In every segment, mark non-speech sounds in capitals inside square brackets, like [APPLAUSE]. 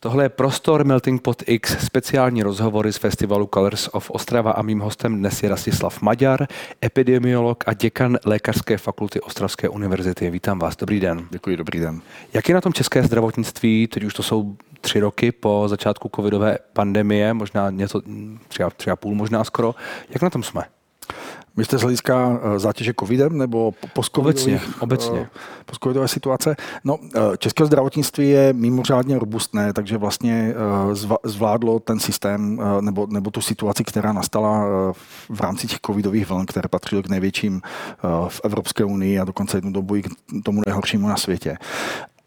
Tohle je Prostor Melting Pot X, speciální rozhovory z festivalu Colors of Ostrava a mým hostem dnes je Rastislav Maďar, epidemiolog a děkan Lékařské fakulty Ostravské univerzity. Vítám vás, dobrý den. Děkuji, dobrý den. Jak je na tom české zdravotnictví, teď už to jsou tři roky po začátku covidové pandemie, možná něco, tři a, tři a půl možná skoro. Jak na tom jsme? Myslíte z hlediska eh, zátěže covidem nebo post Obecně, obecně. Eh, post situace? No, eh, české zdravotnictví je mimořádně robustné, takže vlastně zvládlo ten systém nebo, nebo tu situaci, která nastala v rámci těch covidových vln, které patřily k největším v Evropské unii a dokonce jednu dobu i k tomu nejhoršímu na světě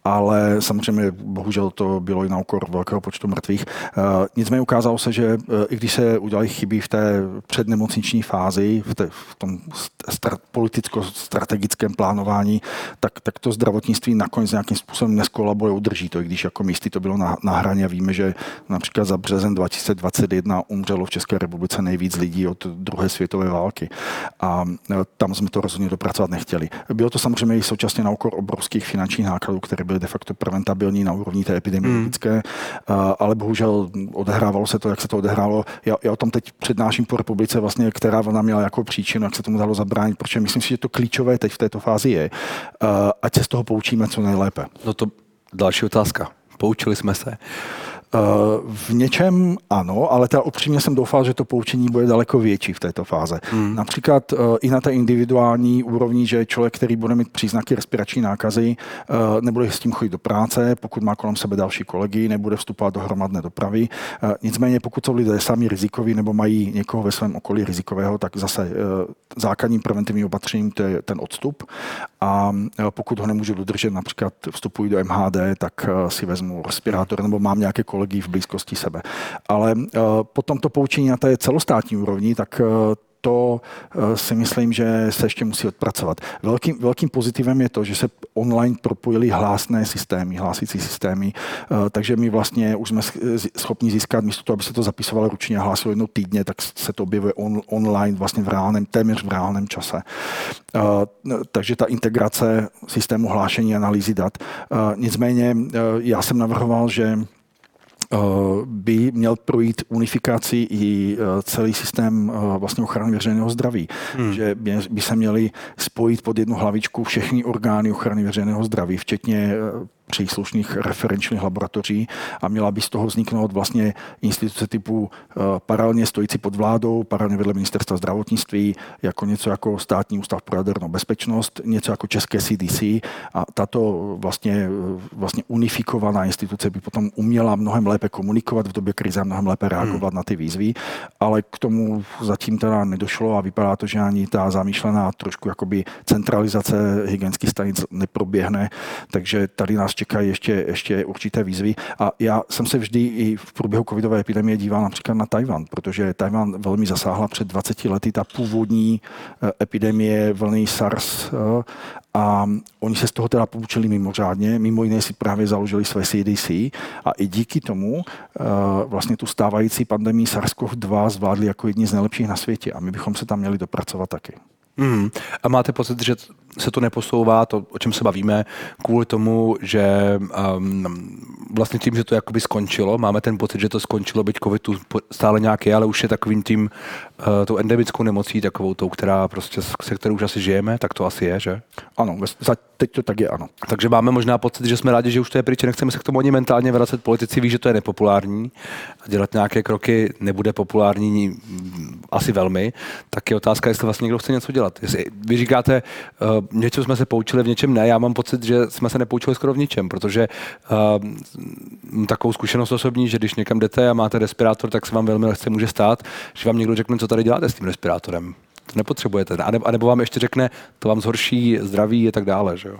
ale samozřejmě bohužel to bylo i na úkor velkého počtu mrtvých. Eh, nicméně ukázalo se, že eh, i když se udělali chyby v té přednemocniční fázi, v, té, v tom politicko-strategickém plánování, tak, tak to zdravotnictví nakonec nějakým způsobem neskolabuje, udrží to, i když jako místy to bylo na, na hraně. Víme, že například za březen 2021 umřelo v České republice nejvíc lidí od druhé světové války. A eh, tam jsme to rozhodně dopracovat nechtěli. Bylo to samozřejmě i současně na úkor obrovských finančních nákladů, které byly de facto preventabilní na úrovni té epidemiologické, mm. ale bohužel odehrávalo se to, jak se to odehrálo. Já, já o tom teď přednáším po republice, vlastně, která ona měla jako příčinu, jak se tomu dalo zabránit, protože myslím si, že to klíčové teď v této fázi je, ať se z toho poučíme co nejlépe. No to další otázka. Poučili jsme se. Eh, v něčem ano, ale teda upřímně jsem doufal, že to poučení bude daleko větší v této fáze. Hmm. Například eh, i na té individuální úrovni, že člověk, který bude mít příznaky respirační nákazy, eh, nebude s tím chodit do práce, pokud má kolem sebe další kolegy, nebude vstupovat do hromadné dopravy. Nicméně, pokud jsou lidé sami rizikoví nebo mají někoho ve svém okolí rizikového, tak zase základním preventivním opatřením to je ten odstup. A pokud ho nemůžu dodržet, například vstupuji do MHD, tak si vezmu respirátor nebo mám nějaké kolegy kolegy v blízkosti sebe. Ale eh, potom to poučení na té celostátní úrovni, tak eh, to eh, si myslím, že se ještě musí odpracovat. Velkým, velkým pozitivem je to, že se online propojily hlásné systémy, hlásící systémy, takže my vlastně už jsme schopni získat, místo toho, aby se to zapisovalo ručně a hlásilo jednou týdně, tak se to objevuje on, online vlastně v reálném, téměř v reálném čase. Takže ta integrace systému hlášení analýzy dat. Nicméně já jsem navrhoval, že by měl projít unifikací i eh, celý systém eh, vlastně ochrany veřejného zdraví. Hmm. Že by se měly spojit pod jednu hlavičku všechny orgány ochrany veřejného zdraví, včetně příslušných referenčních laboratoří a měla by z toho vzniknout vlastně instituce typu eh, paralelně stojící pod vládou, paralelně vedle ministerstva zdravotnictví, jako něco jako státní ústav pro jadernou bezpečnost, něco jako české CDC a tato vlastně, eh, vlastně unifikovaná instituce by potom uměla mnohem lépe komunikovat v době krize a mnohem lépe reagovat hmm. na ty výzvy, ale k tomu zatím teda nedošlo a vypadá to, že ani ta zamýšlená trošku jakoby centralizace hygienických stanic neproběhne, takže tady nás čekají ještě, ještě určité výzvy. A já jsem se vždy i v průběhu covidové epidemie díval například na Tajvan, protože Tajvan velmi zasáhla před 20 lety ta původní eh, epidemie vlny SARS eh, a oni se z toho teda poučili mimořádně, mimo jiné si právě založili své CDC a i díky tomu eh, vlastně tu stávající pandemii SARS-CoV-2 zvládli jako jedni z nejlepších na světě a my bychom se tam měli dopracovat taky. Mm. A máte pocit, že se to neposouvá, to, o čem se bavíme, kvůli tomu, že um, vlastně tím, že to jakoby skončilo, máme ten pocit, že to skončilo, byť covid tu stále nějaký, ale už je takovým tím, uh, tou endemickou nemocí, takovou tou, která prostě, se kterou už asi žijeme, tak to asi je, že? Ano, teď to tak je, ano. Takže máme možná pocit, že jsme rádi, že už to je pryč, nechceme se k tomu ani mentálně vracet. Politici ví, že to je nepopulární a dělat nějaké kroky nebude populární asi velmi, tak je otázka, jestli vlastně někdo chce něco dělat. Jestli, vy říkáte, uh, něco jsme se poučili, v něčem ne. Já mám pocit, že jsme se nepoučili skoro v ničem, protože uh, takovou zkušenost osobní, že když někam jdete a máte respirátor, tak se vám velmi lehce může stát, že vám někdo řekne, co tady děláte s tím respirátorem. To nepotřebujete. A nebo, a nebo vám ještě řekne, to vám zhorší zdraví a tak dále. Že jo?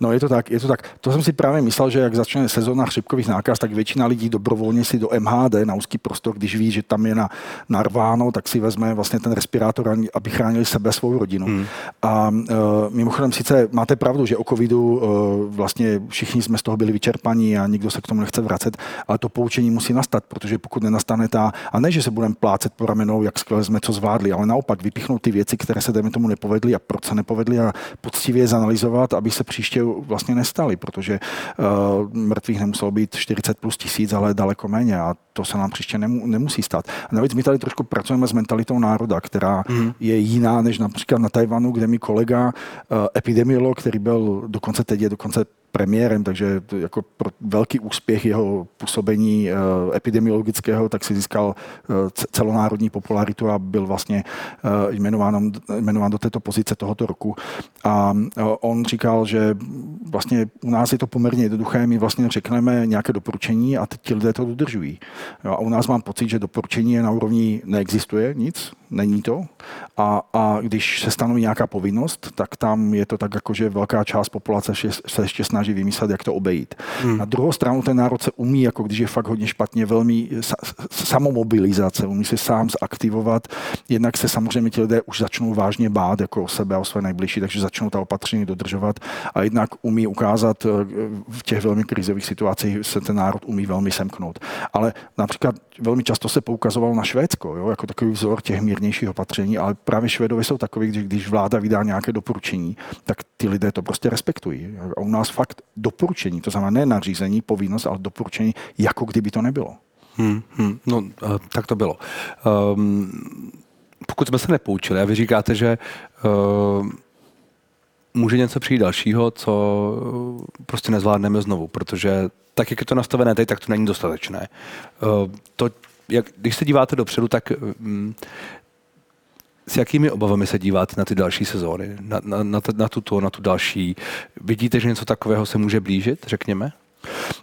No je to tak, je to tak. To jsem si právě myslel, že jak začne sezóna chřipkových nákaz, tak většina lidí dobrovolně si do MHD na úzký prostor, když ví, že tam je na, narváno, tak si vezme vlastně ten respirátor, aby chránili sebe, svou rodinu. Hmm. A uh, mimochodem sice máte pravdu, že o covidu uh, vlastně všichni jsme z toho byli vyčerpaní a nikdo se k tomu nechce vracet, ale to poučení musí nastat, protože pokud nenastane ta, a ne, že se budeme plácet po ramenou, jak skvěle jsme co zvládli, ale naopak vypíchnout ty věci, které se dejme tomu nepovedly a proč se nepovedly a poctivě zanalizovat, aby se při příště vlastně nestaly, protože uh, mrtvých nemuselo být 40 plus tisíc, ale daleko méně a to se nám příště nemu, nemusí stát. A navíc my tady trošku pracujeme s mentalitou národa, která mm. je jiná než například na Tajvanu, kde mi kolega uh, epidemiolog, který byl dokonce teď je dokonce premiérem, takže jako pro velký úspěch jeho působení uh, epidemiologického, tak si získal uh, celonárodní popularitu a byl vlastně uh, jmenován, jmenován do této pozice tohoto roku. A on říkal, že vlastně u nás je to poměrně jednoduché, my vlastně řekneme nějaké doporučení a teď ti lidé to dodržují. A u nás mám pocit, že doporučení je na úrovni neexistuje nic, není to. A, a když se stanoví nějaká povinnost, tak tam je to tak jako, že velká část populace se ještě snaží vymyslet, jak to obejít. Hmm. Na druhou stranu ten národ se umí, jako když je fakt hodně špatně, velmi samomobilizace, umí se sám zaktivovat. Jednak se samozřejmě ti lidé už začnou vážně bát jako o sebe a o své nejbližší, takže začnou ta opatření dodržovat a jednak umí ukázat eh, v těch velmi krizových situacích se ten národ umí velmi semknout. Ale například velmi často se poukazoval na Švédsko, jo, jako takový vzor těch mírnějších opatření, ale právě Švédové jsou takový, že když vláda vydá nějaké doporučení, tak ty lidé to prostě respektují. A u nás fakt doporučení, to znamená ne nařízení, povinnost, ale doporučení, jako kdyby to nebylo. Hmm, hmm, no, uh, tak to bylo. Um, pokud jsme se nepoučili a vy říkáte, že uh, může něco přijít dalšího, co prostě nezvládneme znovu, protože tak, jak je to nastavené teď, tak to není dostatečné. Uh, to, jak, když se díváte dopředu, tak um, s jakými obavami se díváte na ty další sezóny, na, na, na, na tuto, na tu další? Vidíte, že něco takového se může blížit, řekněme?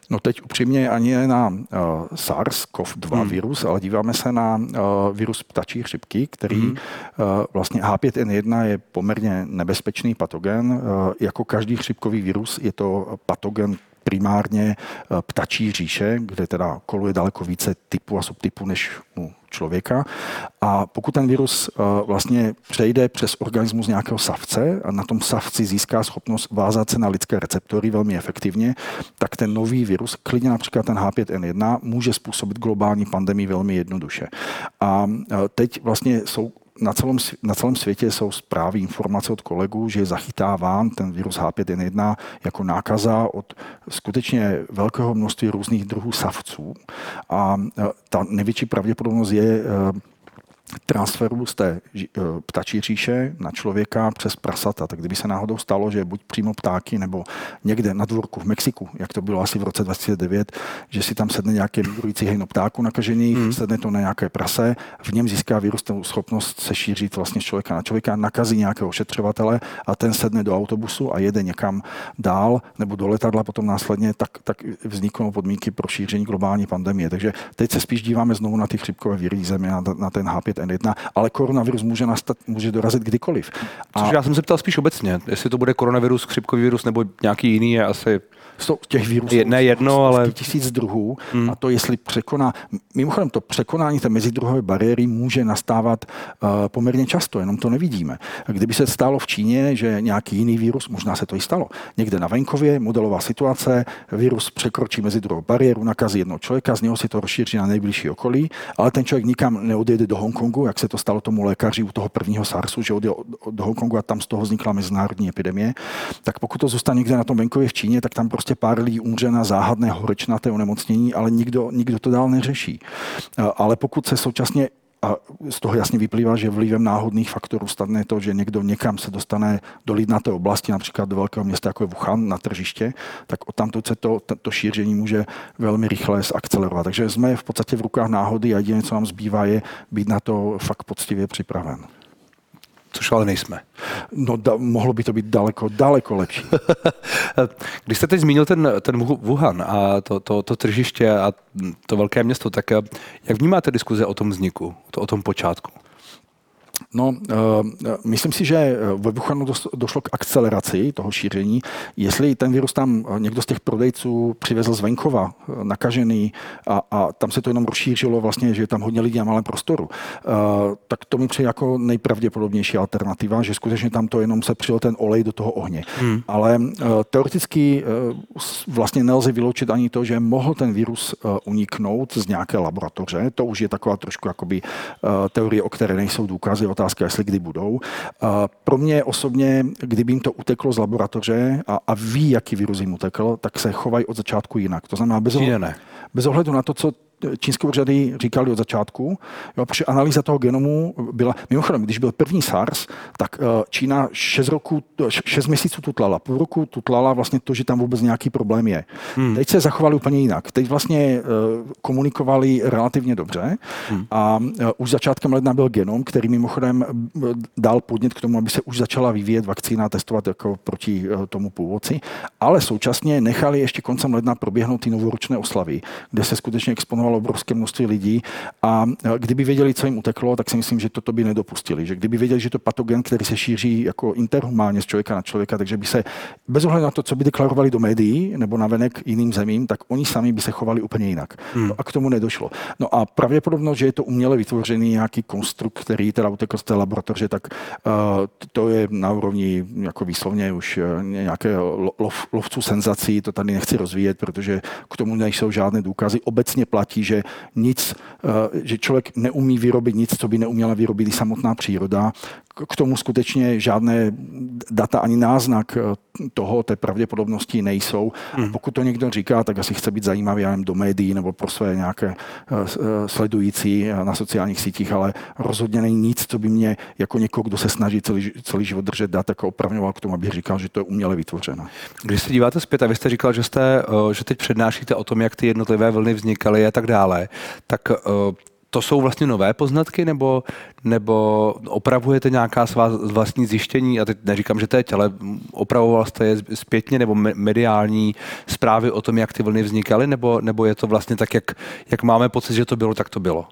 No teď upřímně ani na uh, SARS-CoV-2 hmm. virus, ale díváme se na uh, virus ptačí chřipky, který hmm. uh, vlastně H5N1 je poměrně nebezpečný patogen. Uh, jako každý chřipkový virus je to patogen primárně ptačí říše, kde teda koluje daleko více typů a subtypů než u člověka. A pokud ten virus eh, vlastně přejde přes organismus nějakého savce a na tom savci získá schopnost vázat se na lidské receptory velmi efektivně, tak ten nový virus, klidně například ten H5N1, může způsobit globální pandemii velmi jednoduše. A eh, teď vlastně jsou na celém, na celém světě jsou zprávy, informace od kolegů, že je zachytáván ten virus H5N1 jako nákaza od skutečně velkého množství různých druhů savců. A e, ta největší pravděpodobnost je e, transferu z té eh, ptačí říše na člověka přes prasata. Tak kdyby se náhodou stalo, že buď přímo ptáky nebo někde na dvorku v Mexiku, jak to bylo asi v roce 2009, že si tam sedne nějaký migrující hejno ptáku nakažený, hmm. sedne to na nějaké prase, v něm získá virus tu schopnost se šířit vlastně z člověka na člověka, nakazí nějakého ošetřovatele a ten sedne do autobusu a jede někam dál nebo do letadla potom následně, tak, tak vzniknou podmínky pro šíření globální pandemie. Takže teď se spíš díváme znovu na ty chřipkové viry země, na, na ten H5 N1, ale koronavirus může nastat, může dorazit kdykoliv. A... Což já jsem se ptal spíš obecně, jestli to bude koronavirus, chřipkový virus nebo nějaký jiný, je asi jsou těch vírusů ne jedno, ale tisíc druhů hmm. a to jestli překoná, mimochodem to překonání té mezidruhové bariéry může nastávat uh, poměrně často, jenom to nevidíme. Kdyby se stalo v Číně, že nějaký jiný vírus, možná se to i stalo, někde na venkově, modelová situace, virus překročí mezidruhovou bariéru, nakazí jednoho člověka, z něho si to rozšíří na nejbližší okolí, ale ten člověk nikam neodjede do Hongkongu, jak se to stalo tomu lékaři u toho prvního SARSu, že odjel do Hongkongu a tam z toho vznikla mezinárodní epidemie, tak pokud to zůstane někde na tom venkově v Číně, tak tam prostě pár lidí umře na záhadné horečnaté onemocnění, ale nikdo, nikdo to dál neřeší. Ale pokud se současně a z toho jasně vyplývá, že vlivem náhodných faktorů stane to, že někdo někam se dostane do lidnaté oblasti, například do velkého města, jako je Wuhan, na tržiště, tak tamto se to, to, to šíření může velmi rychle zakcelerovat. Takže jsme v podstatě v rukách náhody a jediné, co nám zbývá, je být na to fakt poctivě připraven což ale nejsme. No, da, mohlo by to být daleko, daleko lepší. [LAUGHS] Když jste teď zmínil ten, ten Wuhan a to, to, to tržiště a to velké město, tak eh, jak vnímáte diskuze o tom vzniku, to, o tom počátku? No, uh, myslím si, že eh, ve Wuhanu došlo k akceleraci toho šíření. Jestli ten virus tam někdo z těch prodejců přivezl z venkova, nakažený, a, a tam se to jenom rozšířilo vlastně, že je tam hodně lidí na malém prostoru, uh, tak to mi přijde jako nejpravděpodobnější alternativa, že skutečně tam to jenom se přijel ten olej do toho ohně. Hmm. Ale uh, teoreticky vlastně nelze vyloučit ani to, že mohl ten virus uniknout z nějaké laboratoře. To už je taková trošku jakoby teorie, o které nejsou důkazy otázka, jestli kdy budou. Pro mě osobně, kdyby jim to uteklo z laboratoře a, a ví, jaký virus jim utekl, tak se chovají od začátku jinak. To znamená, bez, ohledu, bez ohledu na to, co čínské úřady říkali od začátku, jo, protože analýza toho genomu byla, mimochodem, když byl první SARS, tak eh, Čína 6, roku, 6 měsíců tutlala, půl roku tutlala vlastně to, že tam vůbec nějaký problém je. Hmm. Teď se zachovali úplně jinak. Teď vlastně uh, komunikovali relativně dobře hmm. a uh, už začátkem ledna byl genom, který mimochodem dal podnět k tomu, aby se už začala vyvíjet vakcína, testovat jako proti tomu původci, ale současně nechali ještě koncem ledna proběhnout ty novoročné oslavy, kde se skutečně exponovalo zareagovalo obrovské množství lidí a kdyby věděli, co jim uteklo, tak si myslím, že toto by nedopustili. Že kdyby věděli, že to patrogen, který se šíří jako interhumálně z člověka na člověka, takže by se bez ohledu na to, co by deklarovali do médií nebo na venek jiným zemím, tak oni sami by se chovali úplně jinak. Hmm. No a k tomu nedošlo. No a pravděpodobnost, že je to uměle vytvořený nějaký konstrukt, který teda utekl z té laboratoře, tak uh, to je na úrovni jako výslovně už uh, nějaké lov, lovců senzací, to tady nechci rozvíjet, protože k tomu nejsou žádné důkazy. Obecně platí, že nic, eh, že člověk neumí vyrobit nic, co by neuměla vyrobit i samotná příroda k tomu skutečně žádné data ani náznak eh, toho, té pravděpodobnosti nejsou. Hmm. pokud to někdo říká, tak asi chce být zajímavý jen do médií nebo pro své nějaké eh, sledující na sociálních sítích, ale rozhodně není nic, co by mě jako někoho, kdo se snaží celý, celý život držet dat, jako opravňoval k tomu, abych říkal, že to je uměle vytvořeno. Když se díváte zpět, a vy jste říkal, že, jste, že teď přednášíte o tom, jak ty jednotlivé vlny vznikaly a tak dále, tak to jsou vlastně nové poznatky, nebo, nebo opravujete nějaká svá vlastní zjištění, a teď neříkám, že teď, ale opravoval jste je zpětně, nebo mediální zprávy o tom, jak ty vlny vznikaly, nebo, nebo je to vlastně tak, jak, jak máme pocit, že to bylo, tak to bylo?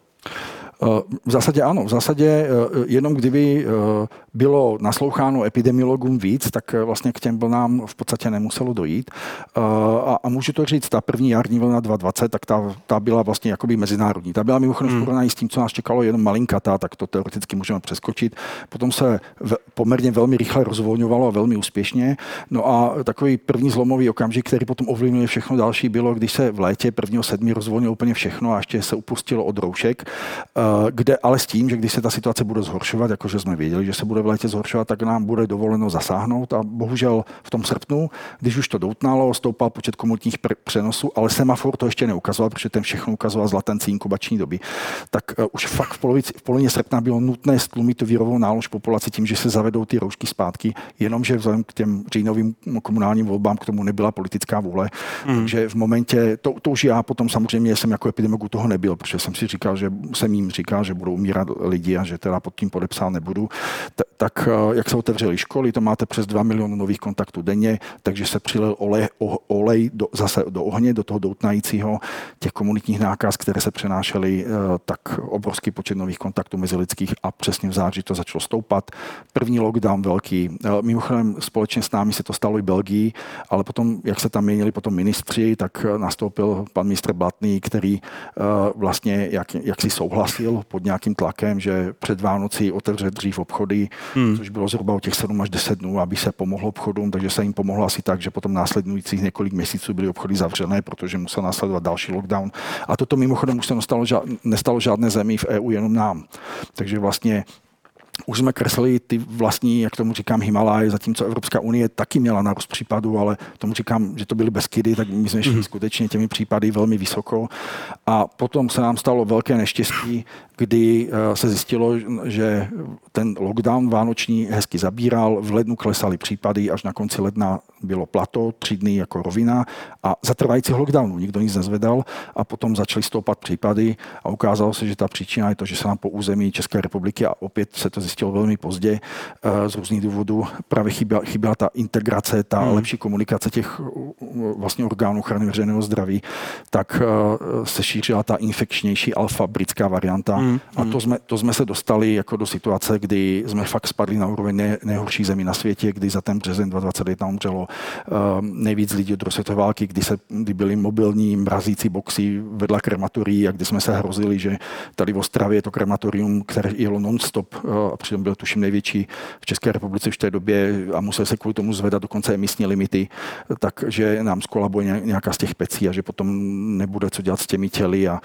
V zásadě ano. V zásadě eh, jenom kdyby eh, bylo nasloucháno epidemiologům víc, tak eh, vlastně k těm vlnám v podstatě nemuselo dojít. A, a můžu to říct, ta první jarní vlna 2020, tak ta, ta byla vlastně jakoby mezinárodní. Ta byla mimochodem hmm. v porovnání s tím, co nás čekalo, jenom malinkatá, tak to teoreticky můžeme přeskočit. Potom se v, poměrně velmi rychle rozvolňovalo a velmi úspěšně. No a takový první zlomový okamžik, který potom ovlivňuje všechno další, bylo, když se v létě prvního sedmi rozvolnilo úplně všechno a ještě se upustilo od roušek kde ale s tím, že když se ta situace bude zhoršovat, jakože jsme věděli, že se bude v létě zhoršovat, tak nám bude dovoleno zasáhnout a bohužel v tom srpnu, když už to doutnalo, stoupal počet komunitních přenosů, ale semafor to ještě neukazoval, protože ten všechno ukazoval z inkubační doby, tak uh, už fakt v, polovici, v polovině srpna bylo nutné stlumit tu výrovou nálož populaci tím, že se zavedou ty roušky zpátky, jenomže vzhledem k těm říjnovým komunálním volbám k tomu nebyla politická vůle. Mm. Takže v momentě, to, to už já potom samozřejmě jsem jako epidemiolog toho nebyl, protože jsem si říkal, že jsem jim říkal, že budou umírat lidi a že teda pod tím podepsal nebudu, tak eh, jak se otevřely školy, to máte přes 2 miliony nových kontaktů denně, takže se přilil olej, olej do, zase do ohně, do toho doutnajícího těch komunitních nákaz, které se přenášely, eh, tak obrovský počet nových kontaktů mezi lidských a přesně v září to začalo stoupat. První lockdown velký. Eh, mimochodem společně s námi se to stalo i Belgii, ale potom, jak se tam měnili potom ministři, tak nastoupil pan ministr Blatný, který vlastně jak, jak si souhlasil pod nějakým tlakem, že před Vánocí otevře dřív obchody, hmm. což bylo zhruba o těch 7 až 10 dnů, aby se pomohlo obchodům, takže se jim pomohlo asi tak, že potom následujících několik měsíců byly obchody zavřené, protože musel následovat další lockdown. A toto mimochodem už se nestalo, nestalo žádné zemi v EU, jenom nám. Takže vlastně už jsme kreslili ty vlastní, jak tomu říkám, Himalaje, zatímco Evropská unie taky měla nárůst případů, ale tomu říkám, že to byly Beskydy, tak my jsme šli mm-hmm. skutečně těmi případy velmi vysoko. A potom se nám stalo velké neštěstí, kdy eh, se zjistilo, že ten lockdown vánoční hezky zabíral, v lednu klesaly případy, až na konci ledna bylo plato, tři dny jako rovina a za trvajícího lockdownu nikdo nic nezvedal a potom začaly stoupat případy a ukázalo se, že ta příčina je to, že se nám po území České republiky a opět se to zjistilo velmi pozdě eh, z různých důvodů, právě chyběla, chyběla ta integrace, ta hmm. lepší komunikace těch vlastně orgánů ochrany veřejného zdraví, tak eh, se šířila ta infekčnější alfa britská varianta hmm. a to hmm. jsme, to jsme se dostali jako do situace, kdy jsme fakt spadli na úroveň ne, nejhorší zemi na světě, kdy za ten březen 2021 umřelo uh, nejvíc lidí od druhé světové války, kdy, se, kdy byly mobilní mrazící boxy vedla krematorií a kdy jsme se hrozili, že tady v Ostravě to krematorium, které jelo non-stop uh, a přitom byl tuším největší v České republice v té době a musel se kvůli tomu zvedat dokonce emisní limity, takže nám skolabuje nějaká z těch pecí a že potom nebude co dělat s těmi těly a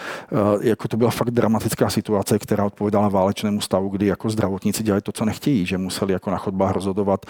jako to byla fakt dramatická situace, která odpovídala válečnému stavu, kdy jako zdravotníci dělali to, co nechtějí, že museli jako na chodbách rozhodovat,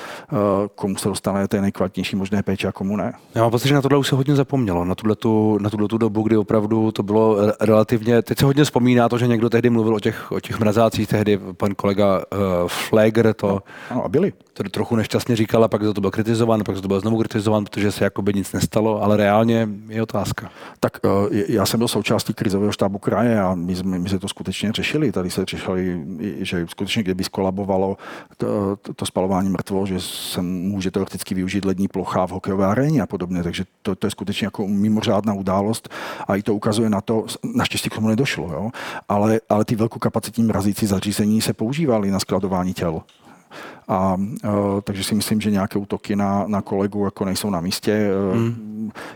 komu se dostane té nejkvalitnější možné péče a komu ne. Já mám pocit, že na tohle už se hodně zapomnělo, na tuhle tu, na tuhle tu dobu, kdy opravdu to bylo relativně, teď se hodně vzpomíná to, že někdo tehdy mluvil o těch, o těch mrazácích, tehdy pan kolega uh, to, no, ano, a byli. to trochu nešťastně říkal a pak to byl kritizován, pak to byl znovu kritizován, protože se jakoby nic nestalo, ale reálně je otázka. Tak uh, já jsem byl součástí krizového štábu kraje a my jsme, my jsme to skutečně řešili. Tady se řešili, že skutečně kdyby skolabovalo to, to, to spalování mrtvo, že se může teoreticky využít lední plocha v hokejové aréně a podobně. Takže to, to je skutečně jako mimořádná událost a i to ukazuje na to, naštěstí k tomu nedošlo, jo? Ale, ale ty velkokapacitní mrazící zařízení se používaly na skladování těl. A, uh, takže si myslím, že nějaké útoky na, na kolegu jako nejsou na místě. Mm.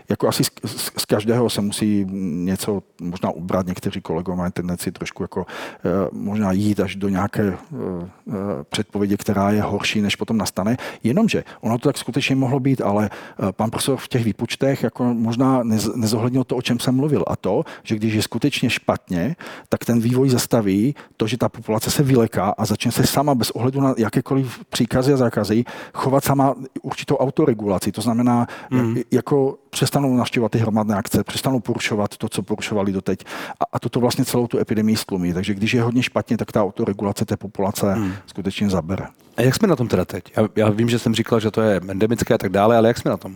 Jako asi z, z, z každého se musí něco možná ubrat. Někteří kolegové mají tendenci trošku jako uh, možná jít až do nějaké uh, uh, předpovědi, která je horší, než potom nastane. Jenomže ono to tak skutečně mohlo být, ale pan profesor v těch výpočtech jako možná nez, nezohlednil to, o čem jsem mluvil. A to, že když je skutečně špatně, tak ten vývoj zastaví to, že ta populace se vyleká a začne se sama bez ohledu na jakékoliv příkazy a zákazy chovat sama určitou autoregulaci. To znamená, mm. jako přestanou naštěvovat ty hromadné akce, přestanou porušovat to, co porušovali doteď. A, a toto vlastně celou tu epidemii stlumí. Takže když je hodně špatně, tak ta autoregulace té populace mm. skutečně zabere. A jak jsme na tom teda teď? Já, já vím, že jsem říkal, že to je endemické a tak dále, ale jak jsme na tom?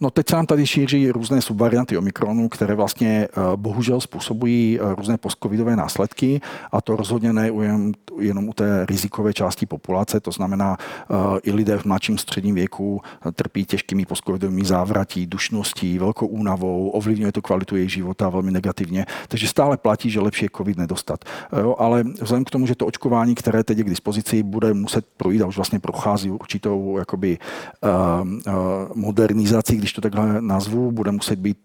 No teď se nám tady šíří různé subvarianty Omikronu, které vlastně uh, bohužel způsobují uh, různé postcovidové následky a to rozhodně ne jen, jenom u té rizikové části populace, to znamená uh, i lidé v mladším středním věku trpí těžkými postcovidovými závratí, dušností, velkou únavou, ovlivňuje to kvalitu jejich života velmi negativně, takže stále platí, že lepší je covid nedostat. Jo, ale vzhledem k tomu, že to očkování, které teď je k dispozici, bude muset projít projít a už vlastně prochází určitou jakoby, uh, uh, modernizací, když to takhle nazvu, bude muset být,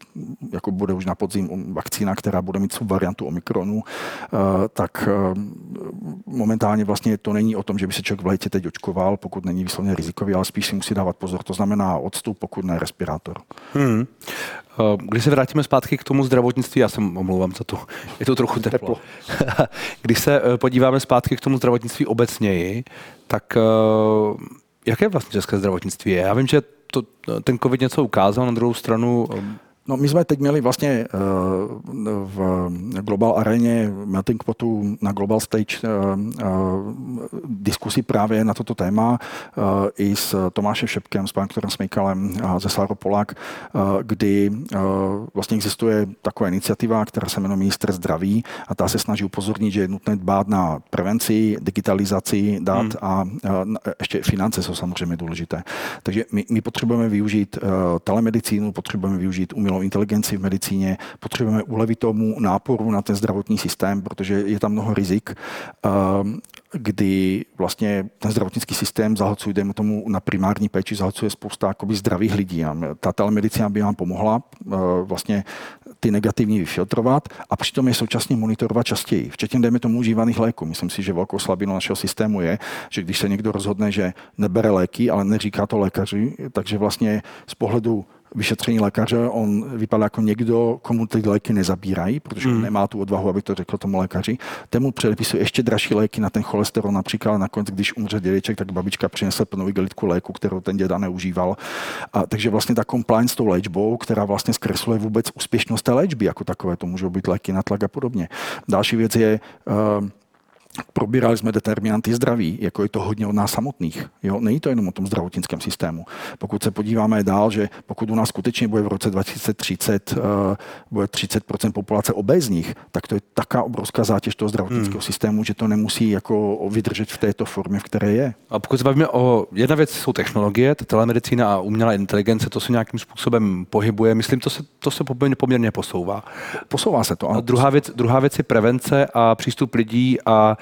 jako bude už na podzim vakcína, která bude mít subvariantu Omikronu, uh, tak momentálně vlastně to není o tom, že by se člověk v létě teď očkoval, pokud není výslovně rizikový, ale spíš si musí dávat pozor. To znamená odstup, pokud ne respirátor. Hmm. Když se vrátíme zpátky k tomu zdravotnictví, já jsem omlouvám za to, je to trochu teplo. teplo. [LAUGHS] Když se podíváme zpátky k tomu zdravotnictví obecněji, tak uh, jaké vlastně české zdravotnictví je? Já vím, že to, ten COVID něco ukázal, na druhou stranu No, my jsme teď měli vlastně uh, v Global aréně Melting Potu na Global Stage uh, uh, diskusi právě na toto téma i s Tomášem Šepkem, s panem doktorem Smejkalem a ze Sáro Polák, kdy vlastně existuje taková iniciativa, která se jmenuje Minister zdraví a ta se snaží upozornit, že je nutné dbát na prevenci, digitalizaci dat hmm. a ještě finance jsou samozřejmě důležité. Takže my, my potřebujeme využít telemedicínu, potřebujeme využít umělou umělou inteligenci v medicíně, potřebujeme ulevit tomu náporu na ten zdravotní systém, protože je tam mnoho rizik, ehm, kdy vlastně ten zdravotnický systém zahlcuje, dejme tomu na primární péči, zahlcuje spousta jakoby zdravých lidí. A ta telemedicína by vám pomohla eh, vlastně ty negativní vyfiltrovat a přitom je současně monitorovat častěji, včetně dejme tomu užívaných léků. Myslím si, že velkou slabinou našeho systému je, že když se někdo rozhodne, že nebere léky, ale neříká to lékaři, takže vlastně z pohledu vyšetření lékaře, on vypadá jako někdo, komu ty léky nezabírají, protože hmm. nemá tu odvahu, aby to řekl tomu lékaři. Temu předepisuje ještě dražší léky na ten cholesterol, například nakonec, když umře dědeček, tak babička přinesla plnou igelitku léku, kterou ten děda neužíval. A, takže vlastně ta compliance s tou léčbou, která vlastně zkresluje vůbec úspěšnost té léčby, jako takové, to můžou být léky na tlak a podobně. Další věc je, uh, Probírali jsme determinanty zdraví, jako je to hodně od nás samotných. Jo? Není to jenom o tom zdravotnickém systému. Pokud se podíváme dál, že pokud u nás skutečně bude v roce 2030 uh, eh, bude 30% populace obézních, tak to je taká obrovská zátěž toho zdravotnického hmm. systému, že to nemusí jako vydržet v této formě, v které je. A pokud se bavíme o jedna věc, jsou technologie, ta telemedicína a umělá inteligence, to se nějakým způsobem pohybuje. Myslím, to se, to se poměrně posouvá. Posouvá se to. Ano. A druhá věc, druhá věc je prevence a přístup lidí a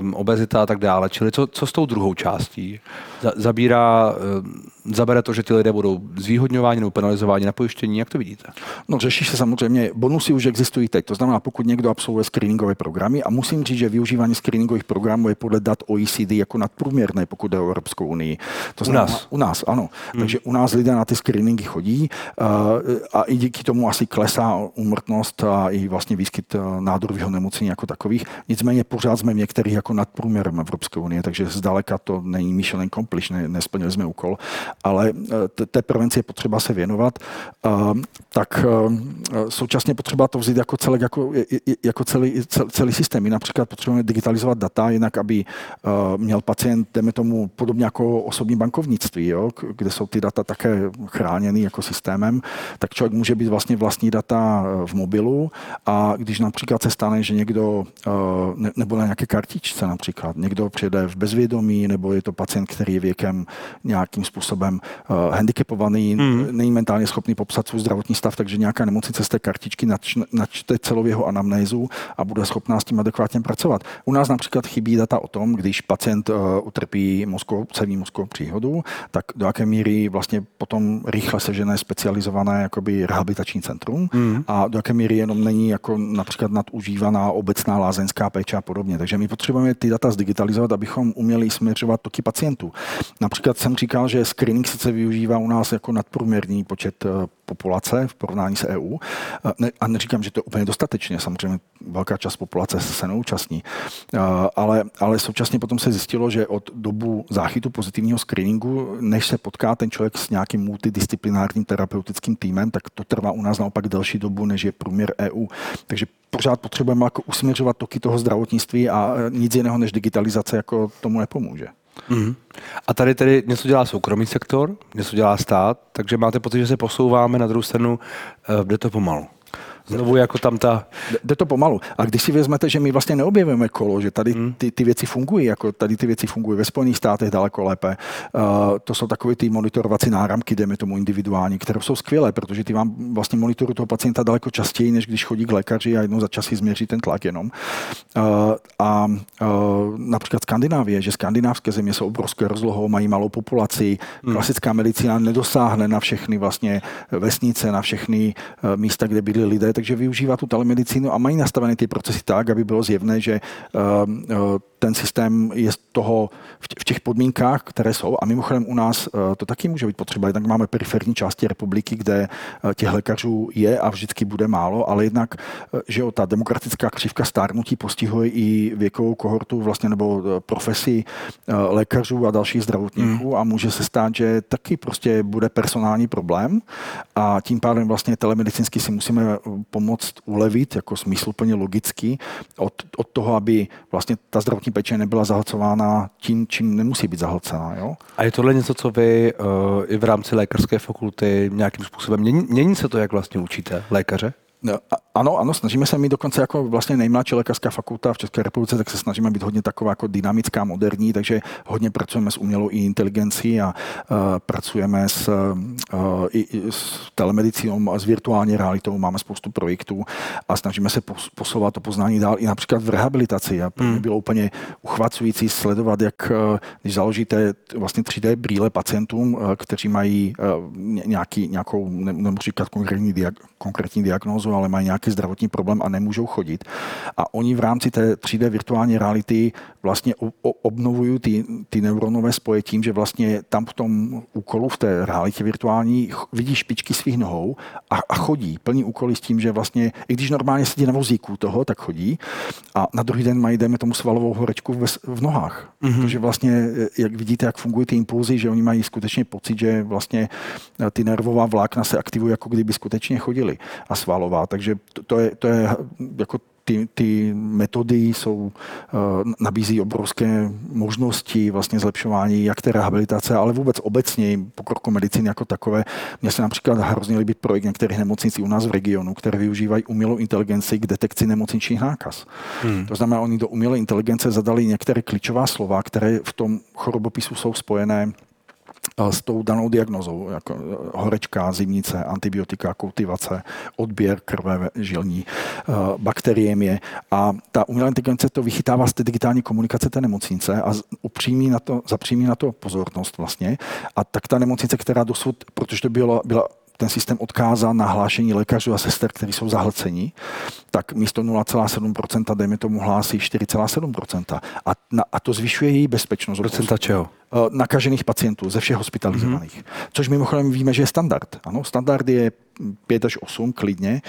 um, obezita a tak dále. Čili co, co s tou druhou částí? Zabírá um, zabere to, že ty lidé budou zvýhodňováni nebo penalizováni na pojištění? Jak to vidíte? No řeší se samozřejmě, bonusy už existují teď. To znamená, pokud někdo absolvuje screeningové programy a musím říct, že využívání screeningových programů je podle dat OECD jako nadprůměrné, pokud jde o Evropskou unii. To znamená, u nás? U nás, ano. Hmm. Takže u nás lidé na ty screeningy chodí uh, a i díky tomu asi klesá úmrtnost a i vlastně výskyt uh, nádorových onemocnění jako takových. Nicméně pořád jsme v některých jako nadprůměrem Evropské unie, takže zdaleka to není mission accomplish, ne, nesplnili jsme úkol. Ale eh, té prevenci je potřeba se věnovat, tak eh, současně potřeba to vzít jako, celek, jako, jako celý, celý systém. My například potřebujeme digitalizovat data, jinak aby eh, měl pacient, jdeme tomu podobně jako osobní bankovnictví, jo, kde jsou ty data také chráněny jako systémem, tak člověk může být vlastně vlastní data v mobilu. A když například se stane, že někdo, nebo na nějaké kartičce například, někdo přijede v bezvědomí, nebo je to pacient, který je věkem nějakým způsobem uh, handicapovaný, hmm. není mentálně schopný popsat svůj zdravotní stav, takže nějaká nemocnice z té kartičky načne, načte celou jeho anamnézu a bude schopná s tím adekvátně pracovat. U nás například chybí data o tom, když pacient uh, utrpí mozkovou, mozkovou příhodu, tak do jaké míry vlastně potom rychle sežené specializované jakoby rehabilitační centrum hmm. a do jaké míry jenom není jako například nadužívaná obecná lázeňská péče a podobně. Takže my potřebujeme ty data zdigitalizovat, abychom uměli směřovat toky pacientů. Například jsem říkal, že screening sice využívá u nás jako nadprůměrný počet eh, populace v porovnání s EU. A neříkám, že to je úplně dostatečně, samozřejmě velká část populace se neúčastní, ale, ale současně potom se zjistilo, že od dobu záchytu pozitivního screeningu, než se potká ten člověk s nějakým multidisciplinárním terapeutickým týmem, tak to trvá u nás naopak delší dobu, než je průměr EU. Takže pořád potřebujeme jako usměřovat toky toho zdravotnictví a nic jiného než digitalizace jako tomu nepomůže. Mm. A tady tedy něco dělá soukromý sektor, něco dělá stát, takže máte pocit, že se posouváme na druhou stranu, eh, jde to pomalu. Znovu jako tam ta... Jde to pomalu. A když si vezmete, že my vlastně neobjevujeme kolo, že tady hmm. ty, ty věci fungují, jako tady ty věci fungují ve Spojených státech daleko lépe. Uh, to jsou takové ty monitorovací náramky, jdeme tomu individuální, které jsou skvělé, protože ty vám vlastně monitorují toho pacienta daleko častěji, než když chodí k lékaři a jednou za čas si změří ten tlak jenom. Uh, a uh, například Skandinávie, že skandinávské země jsou obrovské rozlohou, mají malou populaci, hmm. klasická medicína nedosáhne na všechny vlastně vesnice, na všechny místa, kde byli lidé, takže využívá tu telemedicínu a mají nastavené ty procesy tak, aby bylo zjevné, že uh, uh, ten systém je z toho v těch podmínkách, které jsou. A mimochodem u nás uh, to taky může být potřeba. Jednak máme periferní části republiky, kde těch lékařů je a vždycky bude málo, ale jednak, že jo, ta demokratická křivka stárnutí postihuje i věkovou kohortu vlastně nebo profesi lékařů a dalších zdravotníků mm. a může se stát, že taky prostě bude personální problém a tím pádem vlastně telemedicínsky si musíme pomoct ulevit jako smysluplně logicky od, od toho, aby vlastně ta zdravotní péče nebyla zahlcována tím, čím nemusí být zahlcená. Jo? A je tohle něco, co vy uh, i v rámci lékařské fakulty nějakým způsobem, mění, mění se to, jak vlastně učíte lékaře? No, ano, ano, snažíme se mít dokonce jako vlastně nejmladší lékařská fakulta v České republice, tak se snažíme být hodně taková jako dynamická, moderní, takže hodně pracujeme s umělou inteligencí a uh, pracujeme s, uh, i, s telemedicínou a s virtuální realitou, máme spoustu projektů a snažíme se pos, posouvat to poznání dál i například v rehabilitaci. A hmm. bylo úplně uchvacující sledovat, jak uh, když založíte vlastně 3D brýle pacientům, kteří mají nějaký, nějakou, nemůžu říkat konkrétní, diag, konkrétní diagnózu, ale mají nějaký zdravotní problém a nemůžou chodit. A oni v rámci té 3D virtuální reality vlastně obnovují ty, ty neuronové spoje tím, že vlastně tam v tom úkolu, v té realitě virtuální, vidí špičky svých nohou a, a chodí. Plní úkoly s tím, že vlastně, i když normálně sedí na vozíku toho, tak chodí. A na druhý den mají, dejme tomu, svalovou horečku v, v nohách. Mm-hmm. Protože vlastně, jak vidíte, jak fungují ty impulzy, že oni mají skutečně pocit, že vlastně ty nervová vlákna se aktivují, jako kdyby skutečně chodili. A svalová. Takže to, to, je, to je jako ty, ty metody jsou, uh, nabízí obrovské možnosti vlastně zlepšování jak té rehabilitace, ale vůbec obecně pokroku medicíny jako takové. Mně se například hrozně líbí projekt některých nemocnic u nás v regionu, které využívají umělou inteligenci k detekci nemocničních nákaz. Hmm. To znamená, oni do umělé inteligence zadali některé klíčová slova, které v tom chorobopisu jsou spojené s tou danou diagnozou, jako horečka, zimnice, antibiotika, kultivace, odběr krve žilní, bakteriemie. A ta umělá inteligence to vychytává z té digitální komunikace té nemocnice a upřímí na to, zapřímí na to pozornost vlastně. A tak ta nemocnice, která dosud, protože to bylo, byla ten systém odkázal na hlášení lékařů a sester, kteří jsou zahlceni, tak místo 0,7%, dejme tomu, hlásí 4,7%. A, na, a to zvyšuje její bezpečnost. Procenta čeho? Eh, nakažených pacientů, ze všech hospitalizovaných. Mm-hmm. Což mimochodem víme, že je standard. Ano, standard je 5 až 8 klidně,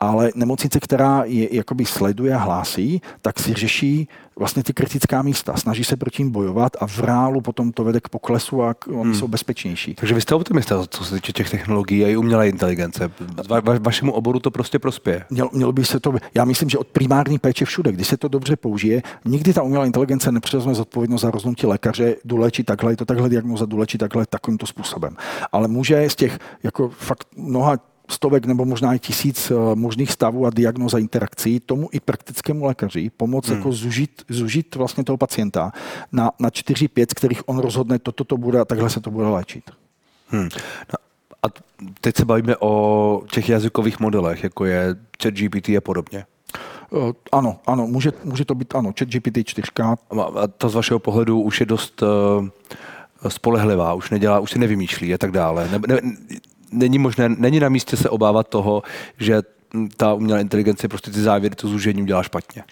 ale nemocnice, která je jakoby sleduje a hlásí, tak si řeší vlastně ty kritická místa. Snaží se proti ním bojovat a v reálu potom to vede k poklesu a oni hmm. jsou bezpečnější. Takže vy jste optimista, co se týče těch technologií a i umělé inteligence. Va, va, vašemu oboru to prostě prospěje. Mělo, mělo by se to, já myslím, že od primární péče všude, když se to dobře použije, nikdy ta umělá inteligence nepřevezme zodpovědnost za rozhodnutí lékaře, jdu léčit takhle, je to takhle diagnoza, léčit takhle, takovýmto způsobem. Ale může z těch jako fakt mnoha stovek nebo možná i tisíc eh, možných stavů a diagnóz a interakcí tomu i praktickému lékaři pomoct hmm. jako zužit, zužit vlastně toho pacienta na, na 4-5, z kterých on rozhodne, toto to bude a takhle se to bude léčit. Hmm. No, a teď se bavíme o těch jazykových modelech, jako je ChatGPT a podobně. Uh, ano, ano, může, může to být, ano, ChatGPT 4. A to z vašeho pohledu už je dost uh, spolehlivá, už nedělá, už si nevymýšlí a tak dále. Ne, ne, není možné, není na místě se obávat toho, že ta umělá inteligence prostě ty závěry to zúžením dělá špatně.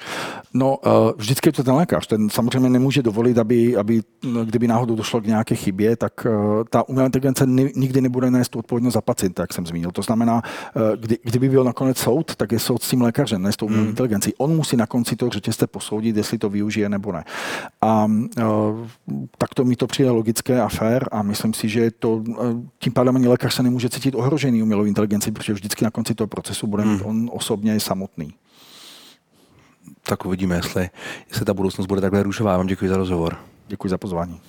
No, eh, vždycky je to ten lékař. Ten samozřejmě nemůže dovolit, aby, aby kdyby náhodou došlo k nějaké chybě, tak eh, ta umělá inteligence nikdy nebude nést tu odpovědnost za pacienta, jak jsem zmínil. To znamená, eh, kdy, kdyby byl nakonec soud, tak je soud s tím lékařem, ne s tou umělou hmm. inteligencí. On musí na konci toho řetězce posoudit, jestli to využije nebo ne. A tak to mi to přijde logické a fair a myslím si, že to, tím pádem ani lékař se nemůže cítit ohrožený umělou inteligenci, protože vždycky na konci toho procesu bude hmm. on osobně je samotný. Tak uvidíme, jestli, jestli ta budoucnost bude takhle růžová. Vám děkuji za rozhovor. Děkuji za pozvání.